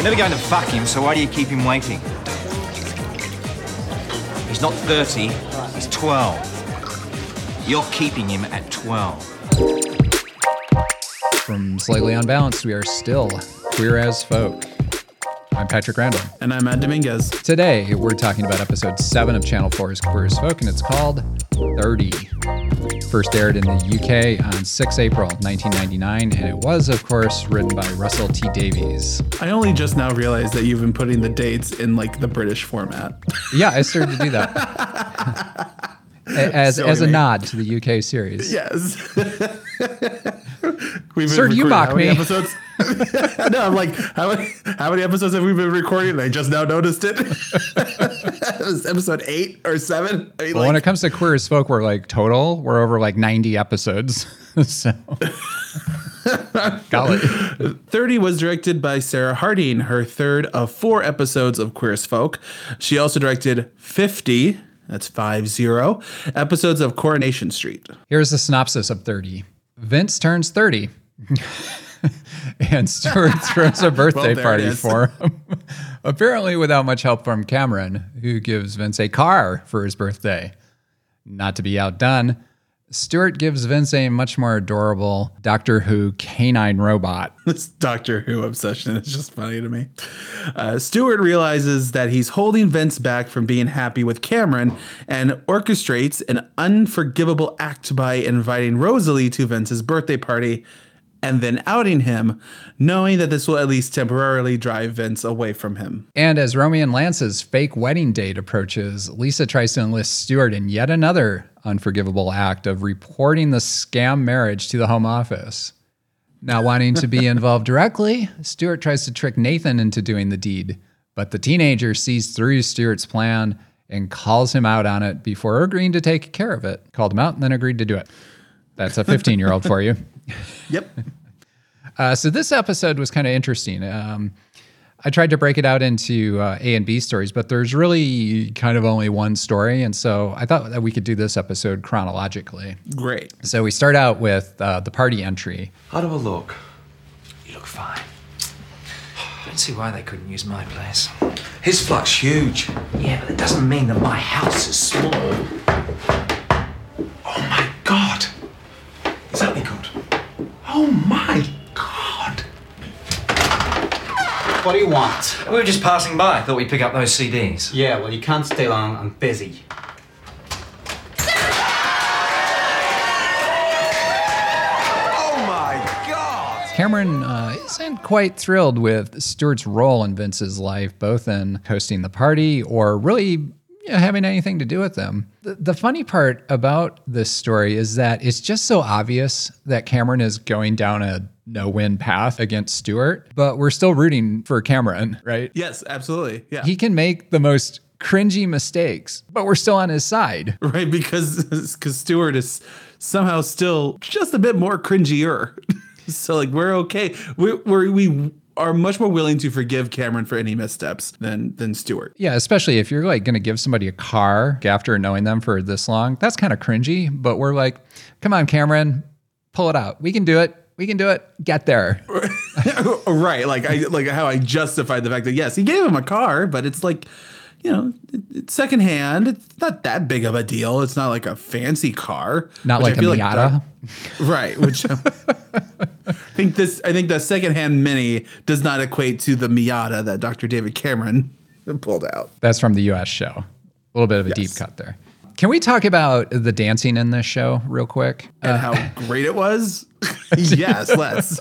You're never going to fuck him, so why do you keep him waiting? He's not 30, he's 12. You're keeping him at 12. From Slightly Unbalanced, we are still queer as folk. I'm Patrick Randall. And I'm Matt Dominguez. Today, we're talking about episode 7 of Channel 4's Queer as Folk, and it's called 30. First aired in the UK on 6 April 1999, and it was, of course, written by Russell T Davies. I only just now realized that you've been putting the dates in like the British format. Yeah, I started to do that. as, as a nod to the UK series. yes. We've been Sir, do you mock me? Episodes? no, I'm like, how many, how many episodes have we been recording? And I just now noticed it. it was episode eight or seven. I mean, Well, when it comes to Queer as Folk, we're like total, we're over like 90 episodes. so, golly. 30 was directed by Sara Harding, her third of four episodes of Queer as Folk. She also directed 50, that's 50, episodes of Coronation Street. Here's the synopsis of 30. Vince turns 30. and Stuart throws a birthday Well, party for him. Apparently, without much help from Cameron, who gives Vince a car for his birthday. Not to be outdone, Stuart gives Vince a much more adorable Doctor Who K-9 robot. This Doctor Who obsession is just funny to me. Uh, Stuart realizes that he's holding Vince back from being happy with Cameron and orchestrates an unforgivable act by inviting Rosalie to Vince's birthday party and then outing him, knowing that this will at least temporarily drive Vince away from him. And as Romeo and Lance's fake wedding date approaches, Lisa tries to enlist Stuart in yet another unforgivable act of reporting the scam marriage to the home office. Not wanting to be involved directly, Stuart tries to trick Nathan into doing the deed, but the teenager sees through Stuart's plan and calls him out on it before agreeing to take care of it. Called him out and then agreed to do it. That's a 15 year old for you. Yep. Uh, so this episode was kind of interesting. Um, I tried to break it out into uh, A and B stories, but there's really kind of only one story, and so I thought that we could do this episode chronologically. Great. So we start out with uh, the party entry. How do I look? You look fine. I don't see why they couldn't use my place. His flat's huge. Yeah, but it doesn't mean that my house is small. Oh my god. Is that any good? Oh my god. What do you want? We were just passing by. Thought we'd pick up those CDs. Yeah, well, you can't stay long. I'm busy. Oh my god! Cameron uh, isn't quite thrilled with Stuart's role in Vince's life, both in hosting the party or really you know, having anything to do with them. The, the funny part about this story is that it's just so obvious that Cameron is going down a no win path against Stuart, but we're still rooting for Cameron, right? Yes, absolutely. Yeah. He can make the most cringy mistakes, but we're still on his side. right because because Stuart is somehow still just a bit more cringier. so like we're okay. We we're, we are much more willing to forgive Cameron for any missteps than than Stuart. Yeah, especially if you're like going to give somebody a car after knowing them for this long. That's kind of cringy, but we're like, come on, Cameron, pull it out. We can do it. We can do it. Get there. right, like I like how I justified the fact that yes, he gave him a car, but it's like you know, it's secondhand. It's not that big of a deal. It's not like a fancy car. Not like a Miata. Doc- right, which I think this I think the secondhand Mini does not equate to the Miata that Dr. David Cameron pulled out. That's from the US show. A little bit of a deep cut there. Can we talk about the dancing in this show real quick? and uh, how great it was. yes, let's.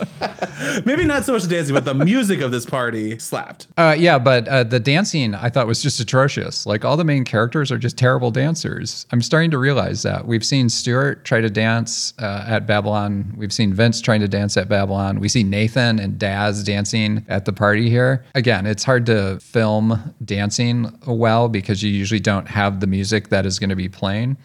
Maybe not so much the dancing, but the music of this party slapped. Uh, yeah, but uh, the dancing I thought was just atrocious. Like all the main characters are just terrible dancers. I'm starting to realize that. We've seen Stuart try to dance uh, at Babylon. We've seen Vince trying to dance at Babylon. We see Nathan and Daz dancing at the party here. Again, it's hard to film dancing well because you usually don't have the music that is going to be playing.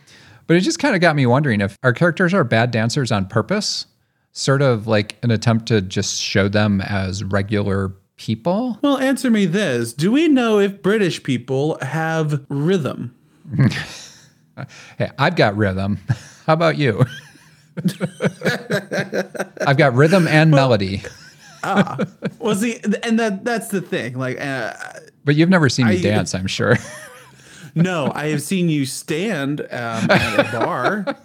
But it just kind of got me wondering if our characters are bad dancers on purpose, sort of like an attempt to just show them as regular people. Well, answer me this: Do we know if British people have rhythm? Hey, I've got rhythm. How about you? I've got rhythm and melody. Ah, well, see, and that that's the thing. Like, uh, But you've never seen me I- dance, I'm sure. no, I have seen you stand um, at a bar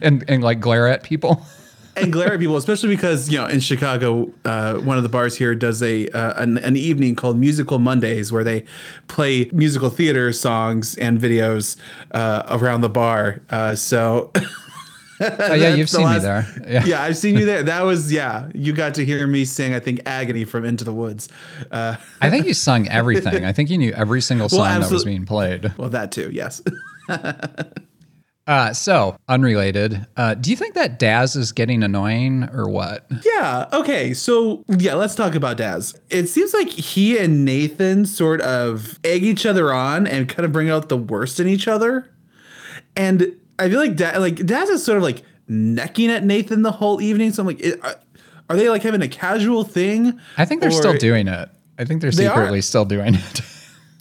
and and like glare at people. And glare at people, especially because you know in Chicago, uh, one of the bars here does a uh, an, an evening called Musical Mondays, where they play musical theater songs and videos uh, around the bar. Uh, so. Oh, yeah, you've the seen me there. Yeah. yeah, I've seen you there. That was yeah. You got to hear me sing. I think "Agony" from Into the Woods. Uh, I think you sung everything. I think you knew every single song that was being played. well, that too. Yes. Uh, so, unrelated, uh, do you think that Daz is getting annoying or what? Yeah. Okay. So yeah, let's talk about Daz. It seems like he and Nathan sort of egg each other on and kind of bring out the worst in each other. And I feel like Daz, like Daz is sort of like necking at Nathan the whole evening. So I'm like, are, are they like having a casual thing? I think they're still doing it. I think they're They secretly still doing it.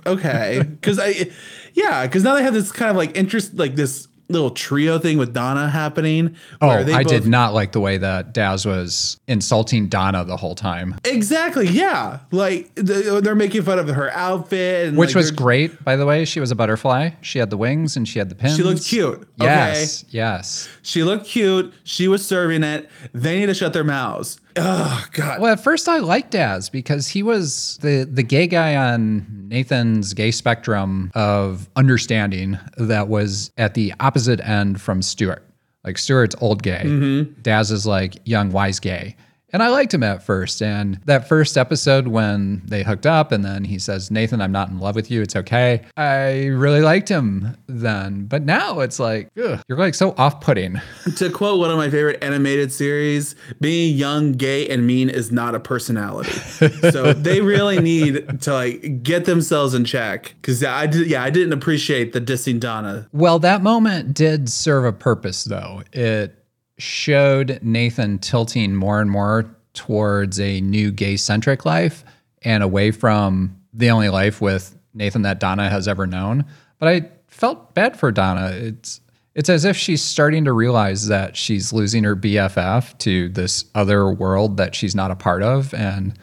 Okay. Because I, yeah, because now they have this kind of like interest, like this little trio thing with Donna happening. Oh, I did not like the way that Daz was insulting Donna the whole time, Exactly. Yeah. Like they're making fun of her outfit, and which like, was they're- great, by the way. She was a butterfly. She had the wings and she had the pins. She looked cute. Okay. Yes, yes. She looked cute. She was serving it. They need to shut their mouths. Oh God. Well, at first I liked Daz because he was the the gay guy on Nathan's gay spectrum of understanding that was at the opposite end from Stuart. Like Stuart's old gay, mm-hmm. Daz is like young wise gay. And I liked him at first. And that first episode when they hooked up and then he says, Nathan, I'm not in love with you. It's okay. I really liked him then. But now it's like, ugh, you're like so off putting. to quote one of my favorite animated series, being young, gay, and mean is not a personality. so they really need to like get themselves in check. Because I did, yeah, I didn't appreciate the dissing Donna. Well, that moment did serve a purpose, though. It showed Nathan tilting more and more towards a new gay centric life and away from the only life with Nathan that Donna has ever known. But I felt bad for Donna. It's it's as if she's starting to realize that she's losing her BFF to this other world that she's not a part of, and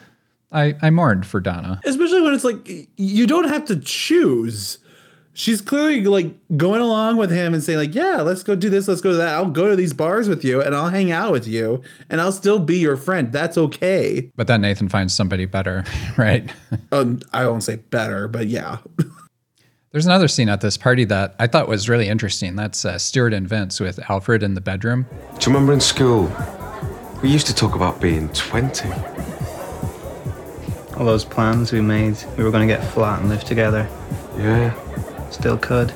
I, I mourned for Donna. Especially when it's like you don't have to choose. She's clearly like going along with him and saying like, "Yeah, let's go do this, let's go to that. I'll go to these bars with you and I'll hang out with you and I'll still be your friend. That's okay." But then Nathan finds somebody better, right? Um, I won't say better, but yeah. There's another scene at this party that I thought was really interesting. That's uh, Stuart and Vince with Alfred in the bedroom. Do you remember in school? We used to talk about being 20. All those plans we made, we were going to get flat and live together. Yeah. Still could.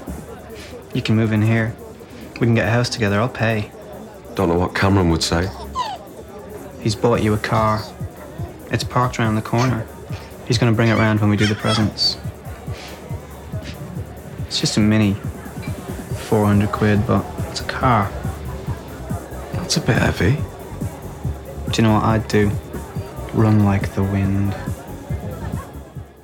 You can move in here. We can get a house together, I'll pay. Don't know what Cameron would say. He's bought you a car. It's parked around the corner. He's going to bring it round when we do the presents. It's just a mini. 400 quid, but it's a car. That's a bit heavy. Do you know what I'd do? Run like the wind.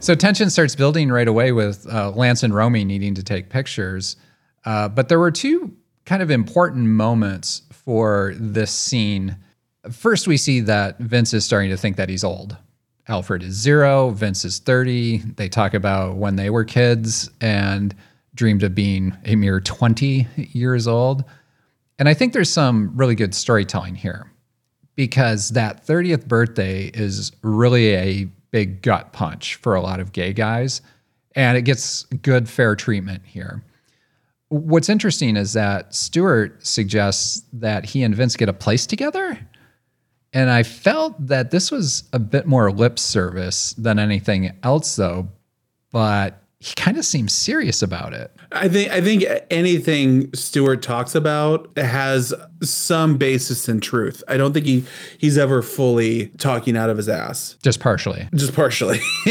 So tension starts building right away with uh, Lance and Romey needing to take pictures. Uh, but there were two kind of important moments for this scene. First, we see that Vince is starting to think that he's old. Alfred is zero, Vince is 30. They talk about when they were kids and dreamed of being a mere 20 years old. And I think there's some really good storytelling here because that 30th birthday is really a big gut punch for a lot of gay guys and it gets good fair treatment here. What's interesting is that Stuart suggests that he and Vince get a place together. And I felt that this was a bit more lip service than anything else, though. But he kind of seems serious about it. I think I think anything Stuart talks about has some basis in truth. I don't think he he's ever fully talking out of his ass. Just partially. Just partially.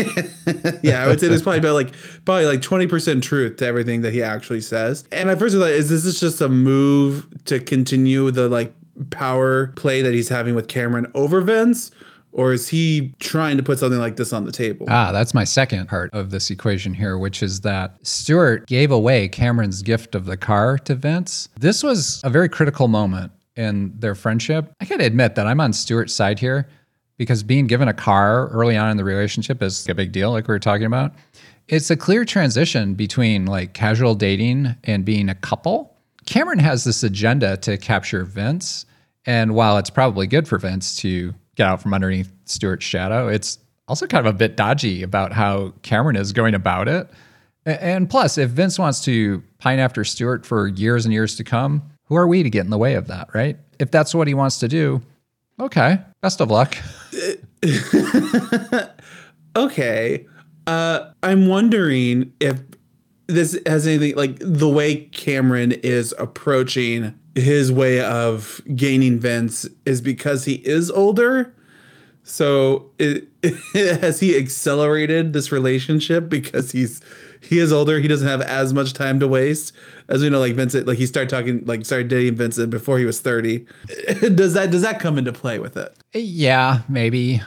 yeah, I would say there's probably about like probably like 20% truth to everything that he actually says. And I first thought, is this just a move to continue the like power play that he's having with Cameron over Vince? Or is he trying to put something like this on the table? Ah, that's my second part of this equation here, which is that Stuart gave away Cameron's gift of the car to Vince. This was a very critical moment in their friendship. I gotta admit that I'm on Stuart's side here because being given a car early on in the relationship is a big deal, like we were talking about. It's a clear transition between like casual dating and being a couple. Cameron has this agenda to capture Vince. And while it's probably good for Vince to get out from underneath Stuart's shadow, it's also kind of a bit dodgy about how Cameron is going about it. And plus, if Vince wants to pine after Stuart for years and years to come, who are we to get in the way of that, right? If that's what he wants to do, okay, best of luck. Okay. Uh, I'm wondering if this has anything like the way Cameron is approaching his way of gaining Vince is because he is older. So it, has he accelerated this relationship because he's he is older. He doesn't have as much time to waste as we know. Like Vincent, like he started talking, like started dating Vincent before he was thirty. does that does that come into play with it? Yeah, maybe.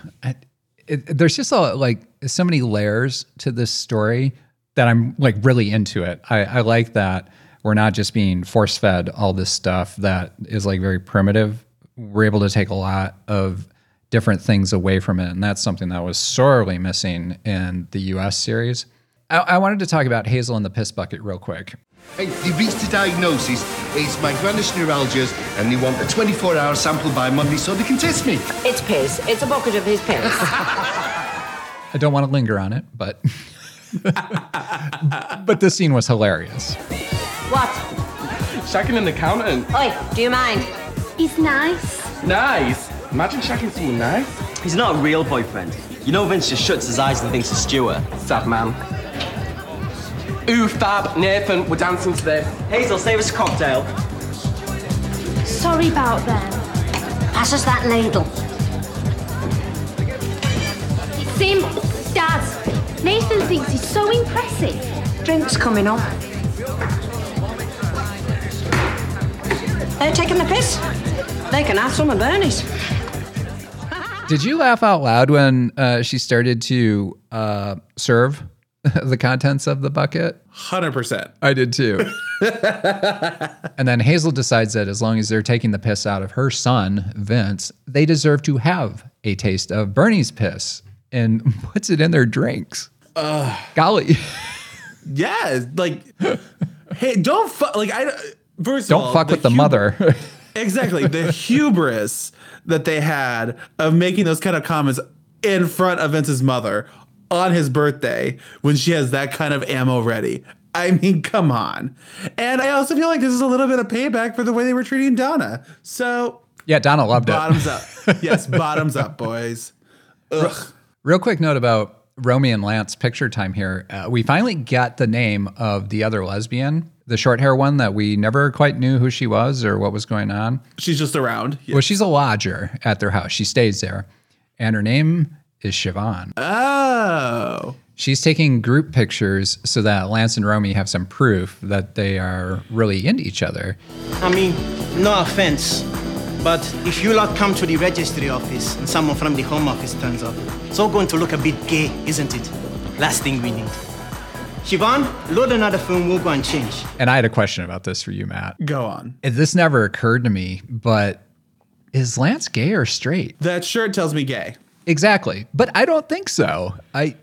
It, there's just a, like so many layers to this story that I'm like really into it. I, I like that we're not just being force fed all this stuff that is like very primitive. We're able to take a lot of different things away from it, and that's something that was sorely missing in the U.S. series. I, I wanted to talk about Hazel and the piss bucket real quick. Hey, they reached the diagnosis. It's migrainous neuralgias, and they want a 24-hour sample by Monday so they can test me. It's piss. It's a bucket of his piss. I don't want to linger on it, but but this scene was hilarious. What? Shacking an accountant. Oi, do you mind? He's nice. Nice. Imagine shacking someone nice. He's not a real boyfriend. You know Vince just shuts his eyes and thinks of Stuart. Sad man. Ooh, fab. Nathan, we're dancing to this. Hazel, save us a cocktail. Sorry about them. Pass us that ladle. Sim, Dad, Nathan thinks he's so impressive. Drink's coming up. They're taking the piss. They can have some of Bernie's. Did you laugh out loud when uh, she started to uh, serve the contents of the bucket? Hundred percent. I did too. and then Hazel decides that as long as they're taking the piss out of her son, Vince, they deserve to have a taste of Bernie's piss and puts it in their drinks. Golly. Yeah, like, hey, don't fuck. Like, I first Don't all, fuck with the hub- mother. Exactly, the hubris that they had of making those kind of comments in front of Vince's mother on his birthday when she has that kind of ammo ready. I mean, come on. And I also feel like this is a little bit of payback for the way they were treating Donna. So, yeah, Donna loved it. bottoms up. Yes, bottoms up, boys. Ugh. Real quick note about Romey and Lance picture time here. Uh, we finally got the name of the other lesbian, the short hair one that we never quite knew who she was or what was going on. She's just around. Well, she's a lodger at their house. She stays there. And her name is Siobhan. Oh. She's taking group pictures so that Lance and Romey have some proof that they are really into each other. I mean, no offense, but if you lot come to the registry office and someone from the home office turns up, it's all going to look a bit gay, isn't it? Last thing we need. Siobhan, load another film, we'll go and change. And I had a question about this for you, Matt. Go on. This never occurred to me, but is Lance gay or straight? That shirt tells me gay. Exactly. But I don't think so. I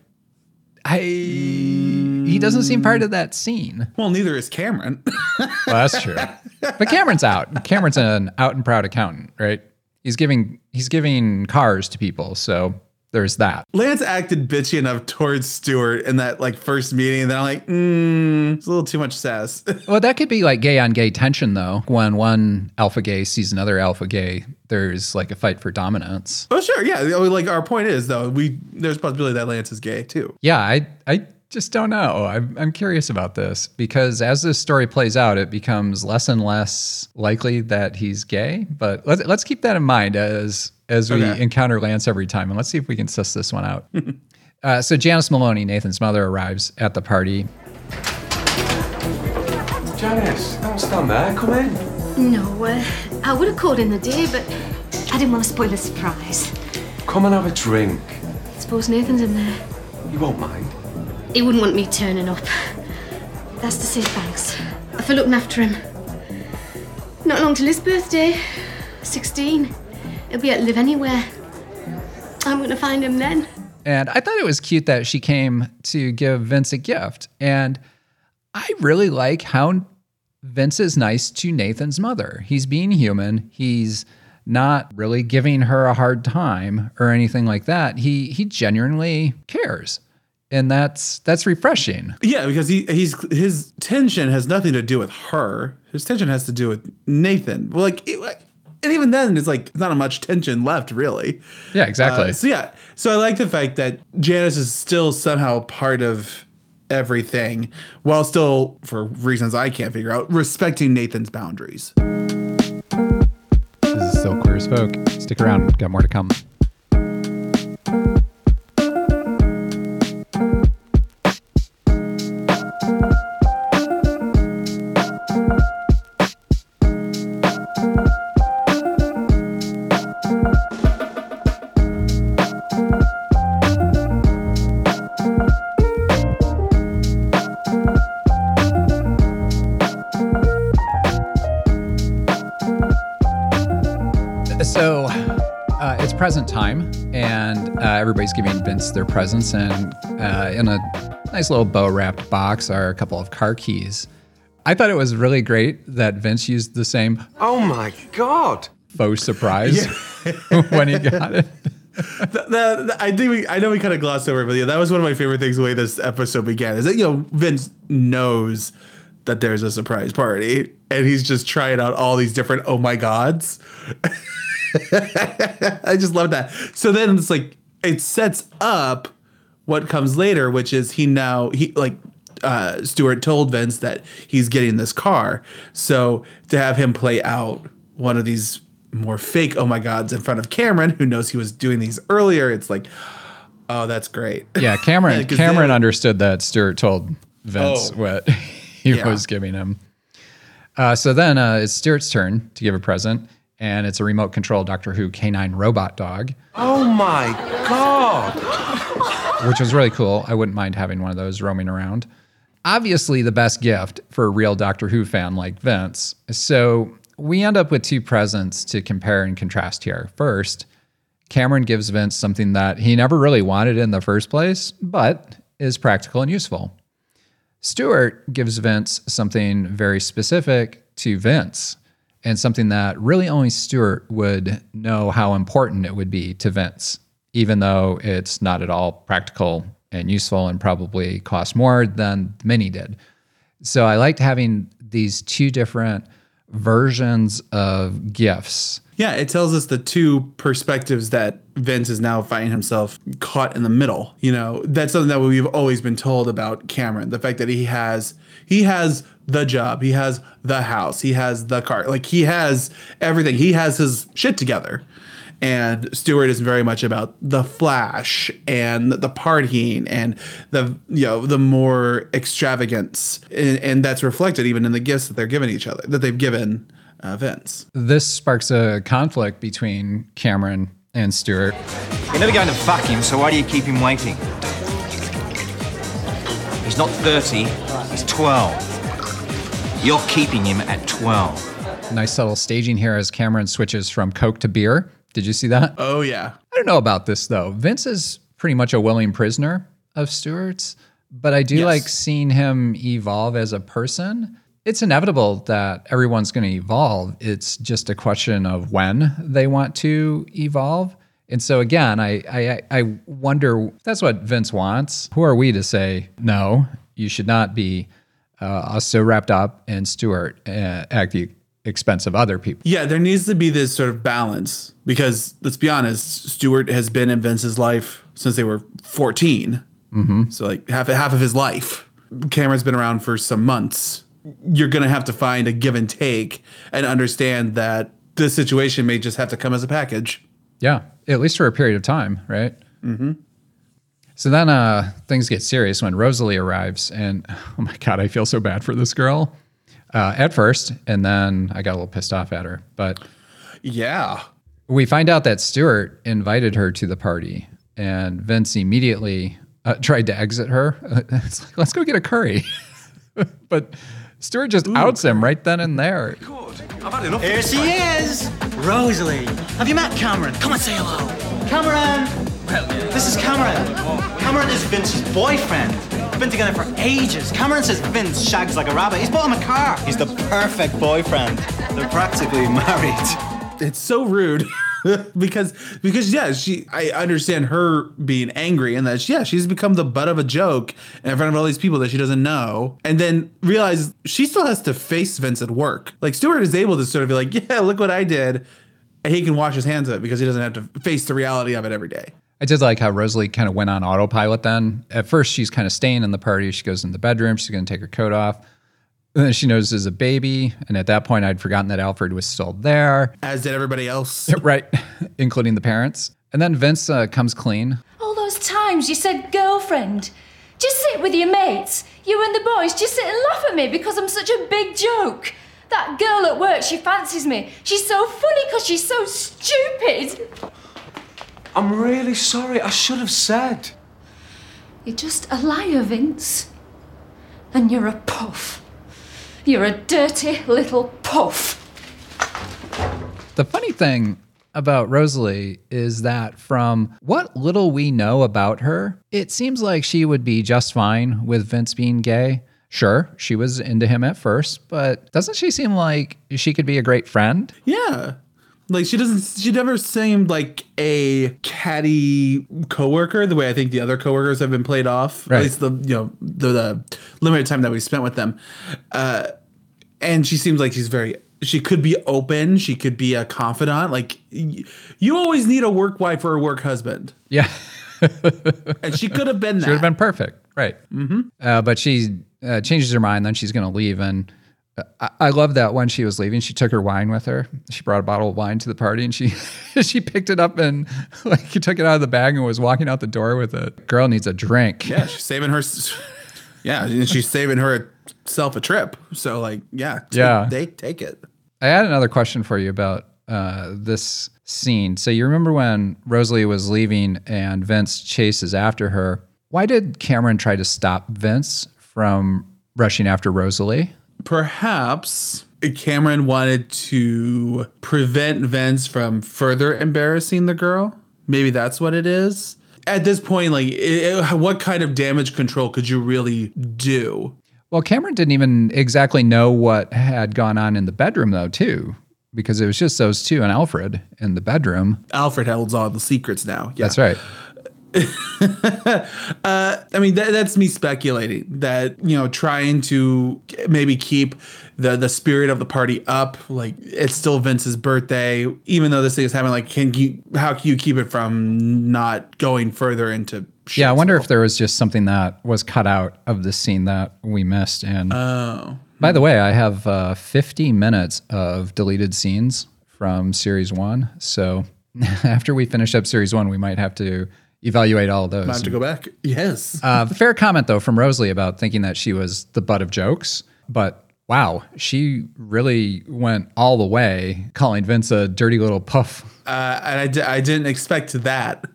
I he doesn't seem part of that scene. Well, neither is Cameron. Well, that's true. But Cameron's out. Cameron's an out and proud accountant, right? He's giving he's giving cars to people, so there's that. Lance acted bitchy enough towards Stuart in that like first meeting, and then I'm like, mm, it's a little too much sass. Well, that could be like gay on gay tension though. When one alpha gay sees another alpha gay, there's like a fight for dominance. oh sure, yeah. Mean, Like our point is though, we there's a possibility that Lance is gay too. Yeah, I I just don't know. I'm I'm curious about this because as this story plays out, it becomes less and less likely that he's gay. But let's let's keep that in mind as as we Okay. encounter Lance every time, and let's see if we can suss this one out. uh, so Janice Maloney, Nathan's mother, arrives at the party. Janice, don't stand there. Come in. No, uh, I would have called in the day, but I didn't want to spoil the surprise. Come and have a drink. I Suppose Nathan's in there. You won't mind. He wouldn't want me turning up. That's to say thanks for looking after him. Not long till his birthday. 16. He'll be to live anywhere. I'm going to find him then. And I thought it was cute that she came to give Vince a gift. And I really like how Vince is nice to Nathan's mother. He's being human. He's not really giving her a hard time or anything like that. He he genuinely cares. And that's that's refreshing. Yeah, because he he's his tension has nothing to do with her. His tension has to do with Nathan. Well, like, it, like and even then, it's like not much tension left, really. Yeah, exactly. Uh, so yeah, so I like the fact that Janice is still somehow part of everything, while still, for reasons I can't figure out, respecting Nathan's boundaries. This is so queer as folk. Stick around, got more to come. Everybody's giving Vince their presents, and uh, in a nice little bow wrapped box are a couple of car keys. I thought it was really great that Vince used the same Oh my god! faux surprise when he got it. the, the, the- I think we, I know we kind of glossed over, it, but yeah, that was one of my favorite things the way this episode began. Is that you know Vince knows that there's a surprise party, and he's just trying out all these different oh my gods. I just love that. So then it's like it sets up what comes later, which is he now he like uh Stuart told Vince that he's getting this car. So to have him play out one of these more fake oh my gods in front of Cameron, who knows he was doing these earlier, it's like, oh, that's great. Yeah, Cameron. Cameron understood that Stuart told Vince Oh. what he Yeah. was giving him. Uh, so then uh, it's Stuart's turn to give a present, and it's a remote control Doctor Who K-9 robot dog, Oh my god! which was really cool. I wouldn't mind having one of those roaming around. Obviously, the best gift for a real Doctor Who fan like Vince. So we end up with two presents to compare and contrast here. First, Cameron gives Vince something that he never really wanted in the first place, but is practical and useful. Stuart gives Vince something very specific to Vince and something that really only Stuart would know how important it would be to Vince, even though it's not at all practical and useful and probably cost more than Mini did. So I liked having these two different versions of gifts. Yeah, it tells us the two perspectives that Vince is now finding himself caught in the middle. You know, that's something that we've always been told about Cameron. The fact that he has he has the job, he has the house, he has the car, like he has everything. He has his shit together. And Stuart is very much about the flash and the partying and the you know the more extravagance, and, and that's reflected even in the gifts that they're giving each other that they've given uh, Vince. This sparks a conflict between Cameron and Stuart. You're never going to fuck him, so why do you keep him waiting? He's not 30, he's 12. You're keeping him at 12. Nice subtle staging here as Cameron switches from Coke to beer. Did you see that? Oh yeah. I don't know about this though. Vince is pretty much a willing prisoner of Stuart's, but I do Yes. like seeing him evolve as a person. It's inevitable that everyone's going to evolve. It's just a question of when they want to evolve. And so again, I I, I wonder if that's what Vince wants. Who are we to say no? You should not be uh, so wrapped up in Stuart uh, at the expense of other people. Yeah, there needs to be this sort of balance because let's be honest, Stuart has been in Vince's life since they were 14. Mm-hmm. So like half half of his life. Cameron's been around for some months. You're gonna have to find a give and take and understand that this situation may just have to come as a package. Yeah, at least for a period of time, right? Mm-hmm. So then uh, things get serious when Rosalie arrives, and oh my god, I feel so bad for this girl. Uh, at first, and then I got a little pissed off at her. But Yeah. we find out that Stuart invited her to the party, and Vince immediately uh, tried to exit her. It's like, let's go get a curry. but Stuart just outs him right then and there. I've had enough. Here she is! Rosalie. Have you met Cameron? Come and say hello. Cameron! This is Cameron. Cameron is Vince's boyfriend. They've been together for ages. Cameron says Vince shags like a rabbit. He's bought him a car. He's the perfect boyfriend. They're practically married. It's so rude. because because yeah, she I understand her being angry and that she, yeah, she's become the butt of a joke in front of all these people that she doesn't know. And then realize she still has to face Vince at work. Like Stuart is able to sort of be like, Yeah, look what I did. And he can wash his hands of it because he doesn't have to face the reality of it every day. I did like how Rosalie kind of went on autopilot then. At first, she's kind of staying in the party. She goes in the bedroom. She's going to take her coat off. And then she notices a baby. And at that point, I'd forgotten that Alfred was still there. As did everybody else. right, including the parents. And then Vince uh, comes clean. All those times you said girlfriend. Just sit with your mates. You and the boys just sit and laugh at me because I'm such a big joke. That girl at work, she fancies me. She's so funny because she's so stupid. I'm really sorry. I should have said. You're just a liar, Vince. And you're a puff. You're a dirty little puff. The funny thing about Rosalie is that from what little we know about her, it seems like she would be just fine with Vince being gay. Sure, she was into him at first, but doesn't she seem like she could be a great friend? Yeah. Like she doesn't she never seemed like a catty coworker the way I think the other coworkers have been played off. Right. At least the you know the, the limited time that we spent with them. Uh and she seems like she's very she could be open, she could be a confidant. Like y- you always need a work wife or a work husband. Yeah. and she could have been that. She would have been perfect, right? Mm-hmm. Uh, but she uh, changes her mind. Then she's going to leave, and I, I love that when she was leaving, she took her wine with her. She brought a bottle of wine to the party, and she she picked it up and like she took it out of the bag and was walking out the door with it. Girl needs a drink. Yeah, she's saving her. Yeah, and she's saving herself a trip. So like, yeah, t- Yeah. they take it. I had another question for you about uh, this scene. So you remember when Rosalie was leaving and Vince chases after her? Why did Cameron try to stop Vince from rushing after Rosalie? Perhaps Cameron wanted to prevent Vince from further embarrassing the girl. Maybe that's what it is. At this point, like, it, what kind of damage control could you really do? Well, Cameron didn't even exactly know what had gone on in the bedroom, though, too, because it was just those two and Alfred in the bedroom. Alfred holds all the secrets now. Yeah. That's right. uh, I mean, that, that's me speculating that you know, trying to maybe keep the the spirit of the party up. Like it's still Vince's birthday, even though this thing is happening. Like, can you? How can you keep it from not going further into? Yeah, I wonder if there was just something that was cut out of the scene that we missed. And oh, by the way, I have uh, 50 minutes of deleted scenes from series one. So after we finish up series one, we might have to evaluate all of those. Time to go back. Yes. Uh, fair comment though from Rosalie about thinking that she was the butt of jokes, but wow, she really went all the way, calling Vince a dirty little puff. Uh, and I, didn't expect that.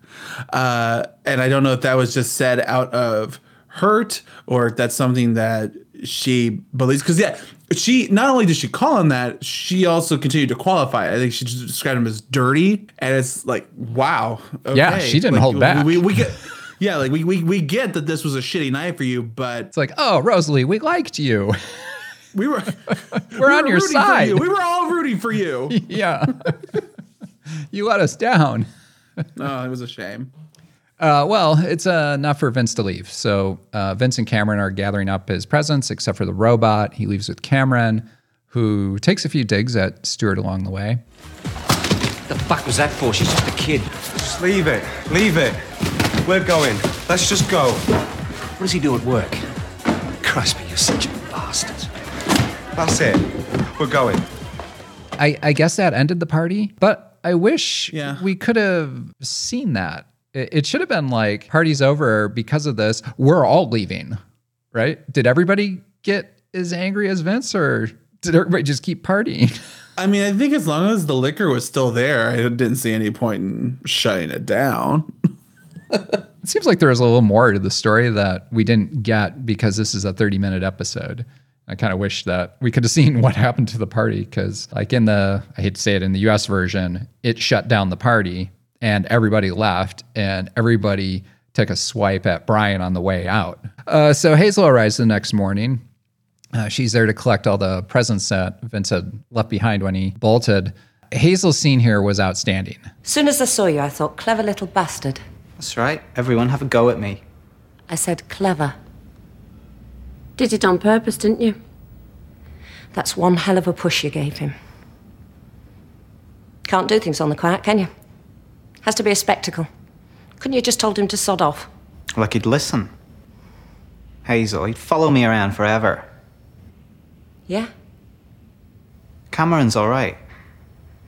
Uh, and I don't know if that was just said out of hurt or if that's something that she believes. Because, yeah, she not only did she call him that, she also continued to qualify. I think she just described him as dirty. And it's like, wow. Yeah, she didn't Like, hold back. We, we get. Yeah, like we, we we get that this was a shitty night for you, but It's like, oh, Rosalie, we liked you. we were We're we on were your side. you. We were all rooting for you. yeah. you let us down. oh, it was a shame. Uh, well, it's uh, enough for Vince to leave. So uh, Vince and Cameron are gathering up his presents, except for the robot. He leaves with Cameron, who takes a few digs at Stuart along the way. The fuck was that for? She's just a kid. Just leave it. Leave it. We're going. Let's just go. What does he do at work? Christ, but you're such a bastard. That's it. We're going. I, I guess that ended the party, but I wish Yeah. we could have seen that. It, should have been like, party's over because of this. We're all leaving, right? Did everybody get as angry as Vince or did everybody just keep partying? I mean, I think as long as the liquor was still there, I didn't see any point in shutting it down. It seems like there was a little more to the story that we didn't get because this is a 30 minute episode. I kind of wish that we could have seen what happened to the party because, like in the, I hate to say it, in the US version, it shut down the party. And everybody left, and everybody took a swipe at Brian on the way out. Uh, so Hazel arrives the next morning. Uh, she's there to collect all the presents that Vince had left behind when he bolted. Hazel's scene here was outstanding. Soon as I saw you, I thought, clever little bastard. That's right. Everyone have a go at me. I said clever. Did it on purpose, didn't you? That's one hell of a push you gave him. Can't do things on the quiet, can you? Has to be a spectacle. Couldn't you just told him to sod off? Like he'd listen. Hazel, he'd follow me around forever. Yeah? Cameron's all right.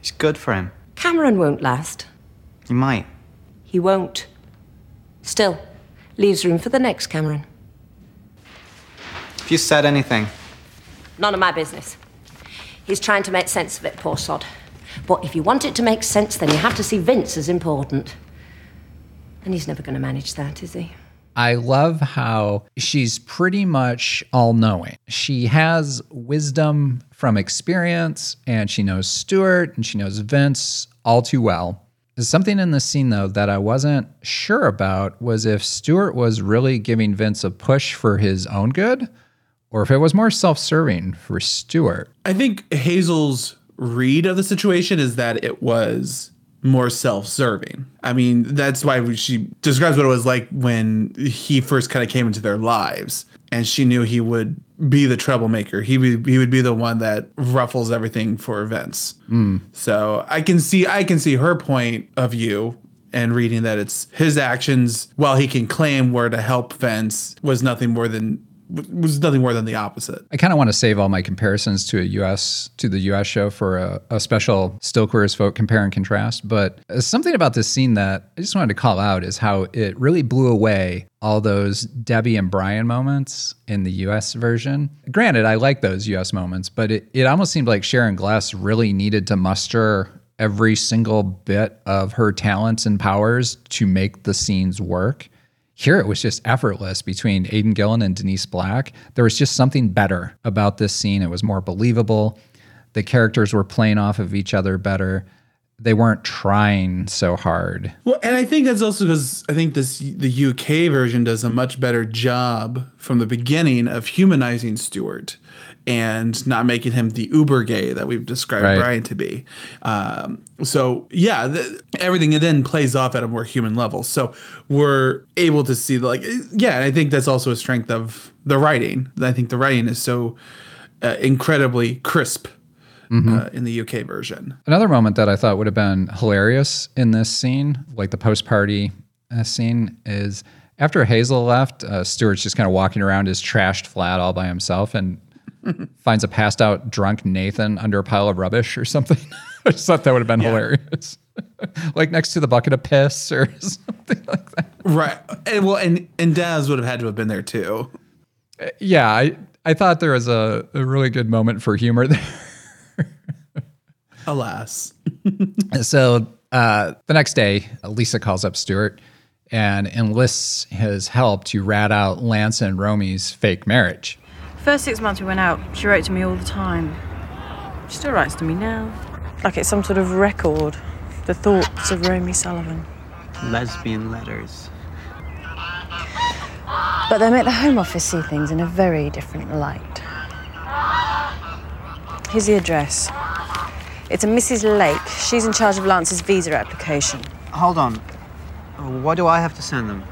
He's good for him. Cameron won't last. He might. He won't. Still, leaves room for the next Cameron. If you said anything, None of my business. He's trying to make sense of it, poor sod. But if you want it to make sense, then you have to see Vince as important. And he's never going to manage that, is he? I love how she's pretty much all knowing. She has wisdom from experience and she knows Stuart and she knows Vince all too well. There's something in this scene, though, that I wasn't sure about was if Stuart was really giving Vince a push for his own good or if it was more self serving for Stuart. I think Hazel's read of the situation is that it was more self-serving. I mean, that's why she describes what it was like when he first kind of came into their lives, and she knew he would be the troublemaker. He would he would be the one that ruffles everything for Vince. Mm. So I can see I can see her point of view and reading that it's his actions, while he can claim were to help Vince, was nothing more than was nothing more than the opposite. I kind of want to save all my comparisons to a US to the US show for a, a special Still Queer as Folk compare and contrast. But uh, something about this scene that I just wanted to call out is how it really blew away all those Debbie and Brian moments in the US version. Granted, I like those US moments, but it, it almost seemed like Sharon Gless really needed to muster every single bit of her talents and powers to make the scenes work. Here it was just effortless between Aidan Gillen and Denise Black. There was just something better about this scene. It was more believable. The characters were playing off of each other better. They weren't trying so hard. Well, and I think that's also because I think this the UK version does a much better job from the beginning of humanizing Stuart and not making him the uber gay that we've described Right. Brian to be. Um, so yeah, the, everything then plays off at a more human level. So we're able to see like yeah, and I think that's also a strength of the writing. I think the writing is so uh, incredibly crisp uh, in the UK version. Another moment that I thought would have been hilarious in this scene, like the post party uh, scene, is after Hazel left, uh, Stuart's just kind of walking around his trashed flat all by himself and finds a passed out drunk Nathan under a pile of rubbish or something. I just thought that would have been hilarious. like next to the bucket of piss or something like that. Right. And well, and and Daz would have had to have been there too. Yeah, I, I thought there was a, a really good moment for humor there. Alas. so uh, the next day, Lisa calls up Stuart and enlists his help to rat out Lance and Romey's fake marriage. First six months we went out, she wrote to me all the time. She still writes to me now. Like it's some sort of record. The thoughts of Romey Sullivan. lesbian letters. But they make the Home Office see things in a very different light. Here's the address. It's a Mrs. Lake. She's in charge of Lance's visa application. Hold on. Why do I have to send them?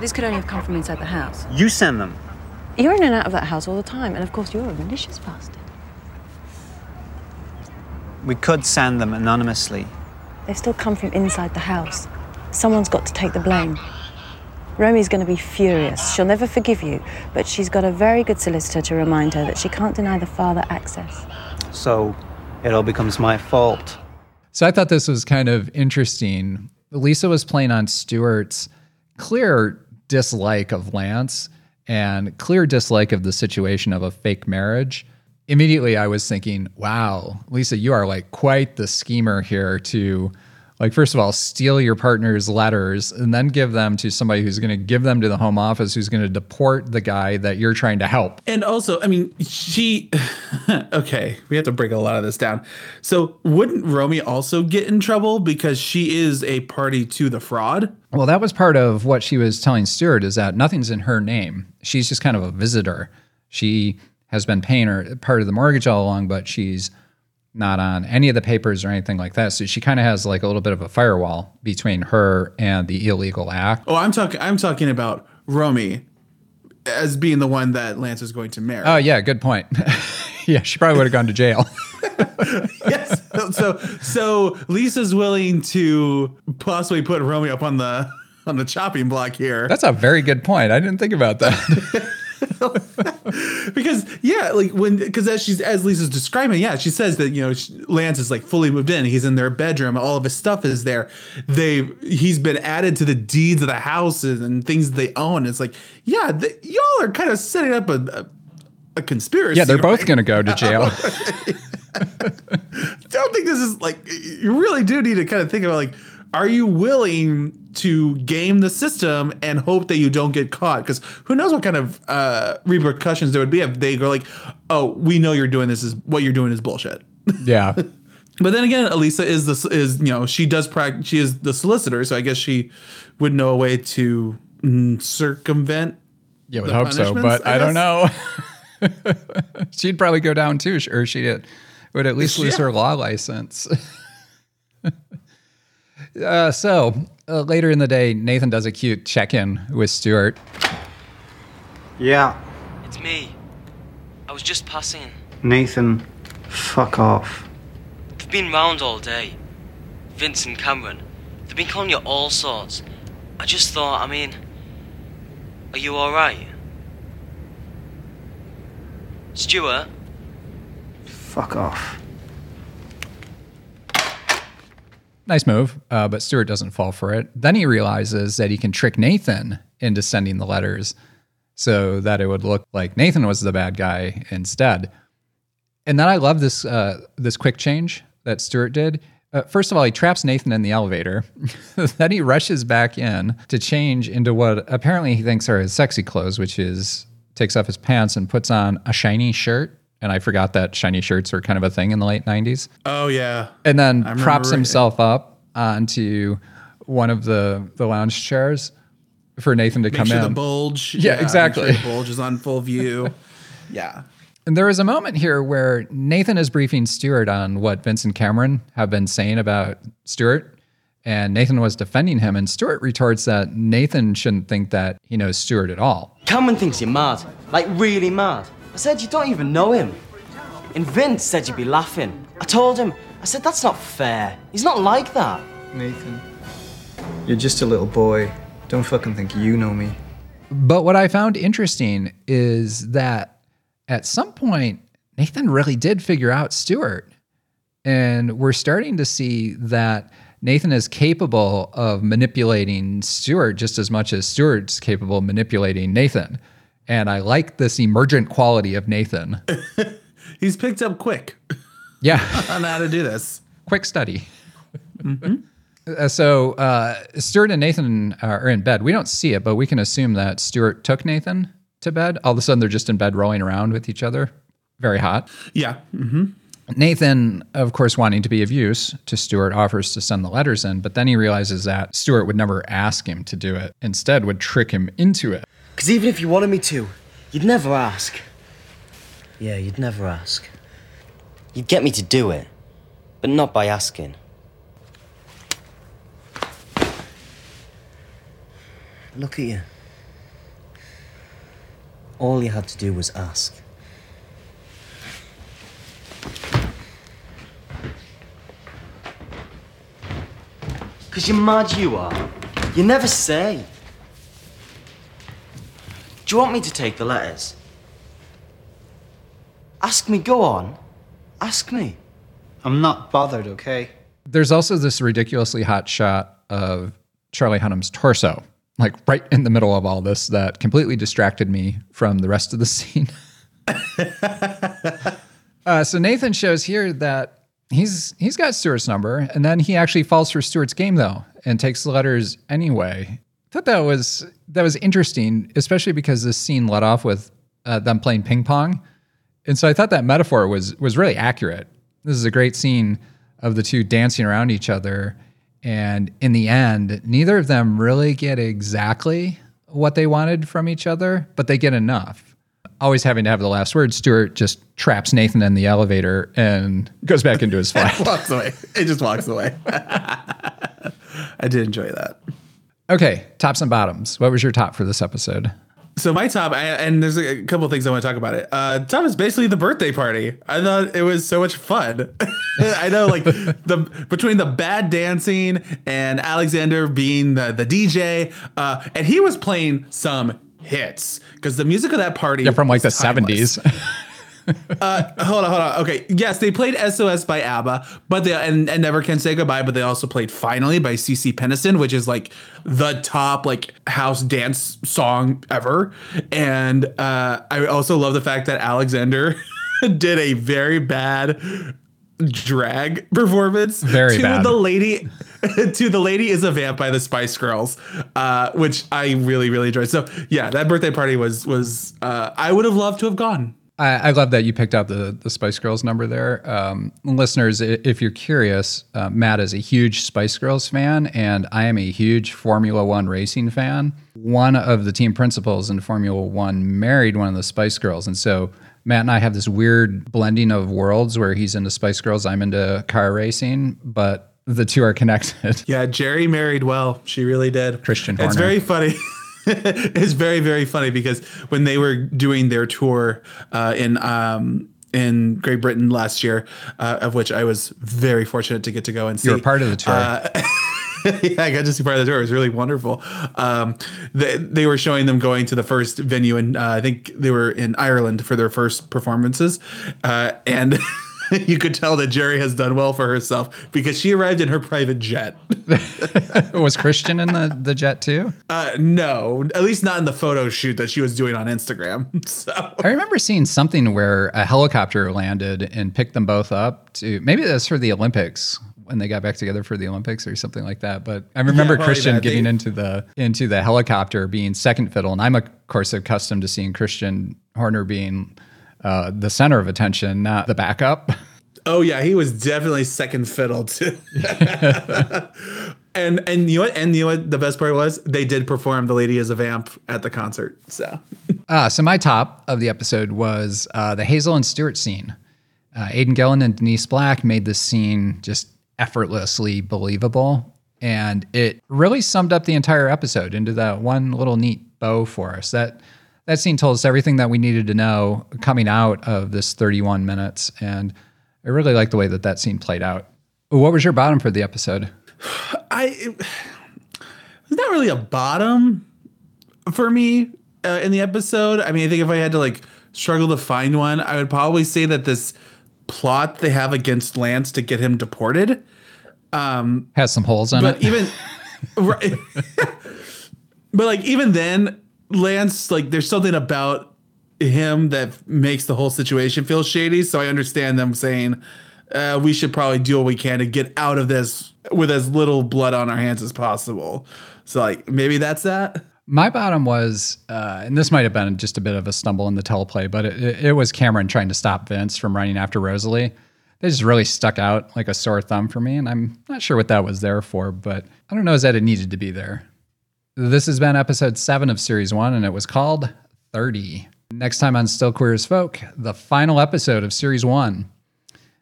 This could only have come from inside the house. You send them. You're in and out of that house all the time, and of course you're a malicious bastard. We could send them anonymously. They've still come from inside the house. Someone's got to take the blame. Romey's going to be furious. She'll never forgive you, but she's got a very good solicitor to remind her that she can't deny the father access. So it all becomes my fault. So I thought this was kind of interesting. Lisa was playing on Stuart's clear dislike of Lance and clear dislike of the situation of a fake marriage. Immediately, I was thinking, wow, Lisa, you are like quite the schemer here to Like, first of all, steal your partner's letters and then give them to somebody who's going to give them to the home office, who's going to deport the guy that you're trying to help. And also, I mean, she. okay, we have to break a lot of this down. So, wouldn't Romey also get in trouble because she is a party to the fraud? Well, that was part of what she was telling Stuart is that nothing's in her name. She's just kind of a visitor. She has been paying her part of the mortgage all along, but she's not on any of the papers or anything like that. So she kind of has like a little bit of a firewall between her and the illegal act. Oh, I'm talking. I'm talking about Romey as being the one that Lance is going to marry. Oh yeah, good point. yeah, she probably would have gone to jail. yes. So so Lisa's willing to possibly put Romey up on the on the chopping block here. That's a very good point. I didn't think about that. because yeah, like when because as she's as Lisa's describing, yeah, she says that you know she, Lance is like fully moved in. He's in their bedroom. All of his stuff is there. They he's been added to the deeds of the houses and things they own. It's like yeah, the, y'all are kind of setting up a, a, a conspiracy. yeah, they're both right? going to go to jail. don't think this is like you really do need to kind of think about like are you willing to game the system and hope that you don't get caught because who knows what kind of uh, repercussions there would be if they go like oh we know you're doing this is what you're doing is bullshit yeah but then again elisa is this is you know she does practice she is the solicitor so i guess she would know a way to mm, circumvent Yeah, would hope so, but I, don't know. She'd probably go down too, or she would, would at least lose Yeah. her law license. uh, so uh, later in the day, Nathan does a cute check in with Stuart. Yeah, It's me. I was just passing. Nathan, fuck off. They've been round all day. Vince and Cameron. They've been calling you all sorts. I just thought, I mean, are you alright? Stuart? Fuck off. Nice move, uh, but Stuart doesn't fall for it. Then he realizes that he can trick Nathan into sending the letters so that it would look like Nathan was the bad guy instead. And then I love this uh, this quick change that Stuart did. Uh, first of all, he traps Nathan in the elevator. then he rushes back in to change into what apparently he thinks are his sexy clothes, which is takes off his pants and puts on a shiny shirt. And I forgot that shiny shirts were kind of a thing in the late 90s oh yeah and then I remember props it. himself up onto one of the the lounge chairs for Nathan to make come sure in. the bulge Yeah, make sure exactly. the bulge is on full view yeah And there is a moment here where Nathan is briefing Stuart on what Vince and Cameron have been saying about Stuart. And Nathan was defending him, and Stuart retorts that Nathan shouldn't think that he knows Stuart at all. Cameron thinks you're mad. Like, really mad. I said you don't even know him. And Vince said you'd be laughing. I told him, I said, that's not fair. He's not like that. Nathan, you're just a little boy. Don't fucking think you know me. But what I found interesting is that at some point, Nathan really did figure out Stuart. And we're starting to see that Nathan is capable of manipulating Stuart just as much as Stuart's capable of manipulating Nathan. And I like this emergent quality of Nathan. he's picked up quick Yeah, on how to do this quick study. Uh, so uh, Stuart and Nathan are in bed. We don't see it, but we can assume that Stuart took Nathan to bed. All of a sudden, they're just in bed rolling around with each other. Very hot. yeah mm-hmm. Nathan, of course, wanting to be of use to Stuart, offers to send the letters in, but then he realizes that Stuart would never ask him to do it. Instead, would trick him into it. Because even if you wanted me to, you'd never ask. Yeah, you'd never ask. You'd get me to do it, but not by asking. Look at you. All you had to do was ask. Because you're mad, you are. You never say. Do you want me to take the letters? Ask me, go on. Ask me. I'm not bothered, okay? There's also this ridiculously hot shot of Charlie Hunnam's torso, like right in the middle of all this, that completely distracted me from the rest of the scene. uh, so Nathan shows here that he's he's got Stuart's number, and then he actually falls for Stuart's game though, and takes the letters anyway. I thought that was that was interesting, especially because this scene led off with uh, them playing ping pong, and so I thought that metaphor was was really accurate. This is a great scene of the two dancing around each other, and in the end, neither of them really get exactly what they wanted from each other, but they get enough. Always having to have the last word, Stuart just traps Nathan in the elevator and goes back into his flat. walks away. It just walks away. I did enjoy that. Okay, tops and bottoms. What was your top for this episode? So my top, I, and there's a couple of things I want to talk about it. Uh, top is basically the birthday party. I thought it was so much fun. I know, like the between the bad dancing and Alexander being the the DJ, uh, and he was playing some hits because the music of that party, yeah, from like the seventies. uh, hold on, hold on. Okay, yes, they played SOS by ABBA, but they and, and Never Can Say Goodbye, but they also played Finally by CeCe Peniston, which is like the top like house dance song ever. And uh, I also love the fact that Alexander did a very bad drag performance Very to bad. the lady to the lady is a vamp by the Spice Girls, uh, which I really really enjoyed. So yeah, that birthday party was was uh, I would have loved to have gone. I, I love that you picked up the the Spice Girls number there. Um, listeners, if you're curious, uh, Matt is a huge Spice Girls fan, and I am a huge Formula One racing fan. One of the team principals in Formula One married one of the Spice Girls, and so Matt and I have this weird blending of worlds where he's into Spice Girls, I'm into car racing, but the two are connected. Yeah, Geri married well. She really did. Christian It's very funny. it's very very funny because when they were doing their tour uh, in um, in Great Britain last year, uh, of which I was very fortunate to get to go and see. You were part of the tour. Uh, yeah, I got to see part of the tour. It was really wonderful. Um, they, they were showing them going to the first venue, and uh, I think they were in Ireland for their first performances, uh, and. You could tell that Geri has done well for herself because she arrived in her private jet. Was Christian in the, the jet too? Uh, no, at least not in the photo shoot that she was doing on Instagram. So I remember seeing something where a helicopter landed and picked them both up to maybe that's for the Olympics when they got back together for the Olympics or something like that. But I remember Yeah, Christian that. They- getting into the into the helicopter being second fiddle, and I'm of course accustomed to seeing Christian Horner being uh, the center of attention, not the backup. Oh yeah, he was definitely second fiddle too. and and you know what? And you know what? The best part was they did perform "The Lady Is a Vamp" at the concert. So Uh, so my top of the episode was uh, the Hazel and Stuart scene. Uh, Aidan Gillen and Denise Black made this scene just effortlessly believable, and it really summed up the entire episode into that one little neat bow for us. That that scene told us everything that we needed to know coming out of this 31 minutes, and I really like the way that that scene played out. What was your bottom for the episode? I it, it's not really a bottom for me uh, in the episode. I mean, I think if I had to like struggle to find one, I would probably say that this plot they have against Lance to get him deported um, Has some holes in but it. even right, but like even then lance like there's something about him that makes the whole situation feel shady so i understand them saying uh, we should probably do what we can to get out of this with as little blood on our hands as possible so like maybe that's that My bottom was, uh, and this might have been just a bit of a stumble in the teleplay, but it, it, was Cameron trying to stop Vince from running after Rosalie. They just really stuck out like a sore thumb for me, and I'm not sure what that was there for, but I don't know is that it needed to be there. This has been episode seven of series one, and it was called 30. Next time on Still Queer as Folk, the final episode of series one.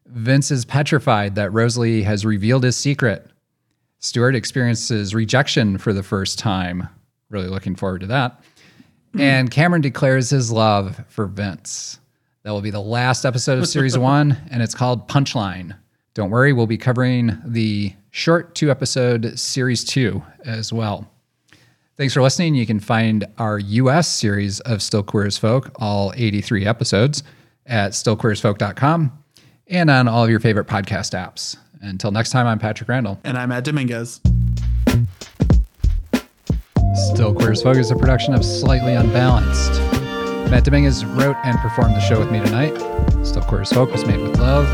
Vince is petrified that Rosalie has revealed his secret. Stuart experiences rejection for the first time. Really looking forward to that. Hmm. And Cameron declares his love for Vince. That will be the last episode of series one, and it's called Punchline. Don't worry, we'll be covering the short two episode series two as well. Thanks for listening. You can find our US series of Still Queer as Folk, all 83 episodes, at stillqueerasfolk.com and on all of your favorite podcast apps. Until next time, I'm Patrick Randall. and i'm Matt Dominguez Still Queer as Folk is a production of Slightly Unbalanced. Matt Dominguez wrote and performed the show with me tonight. Still Queer as Folk was made with love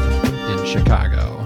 in Chicago.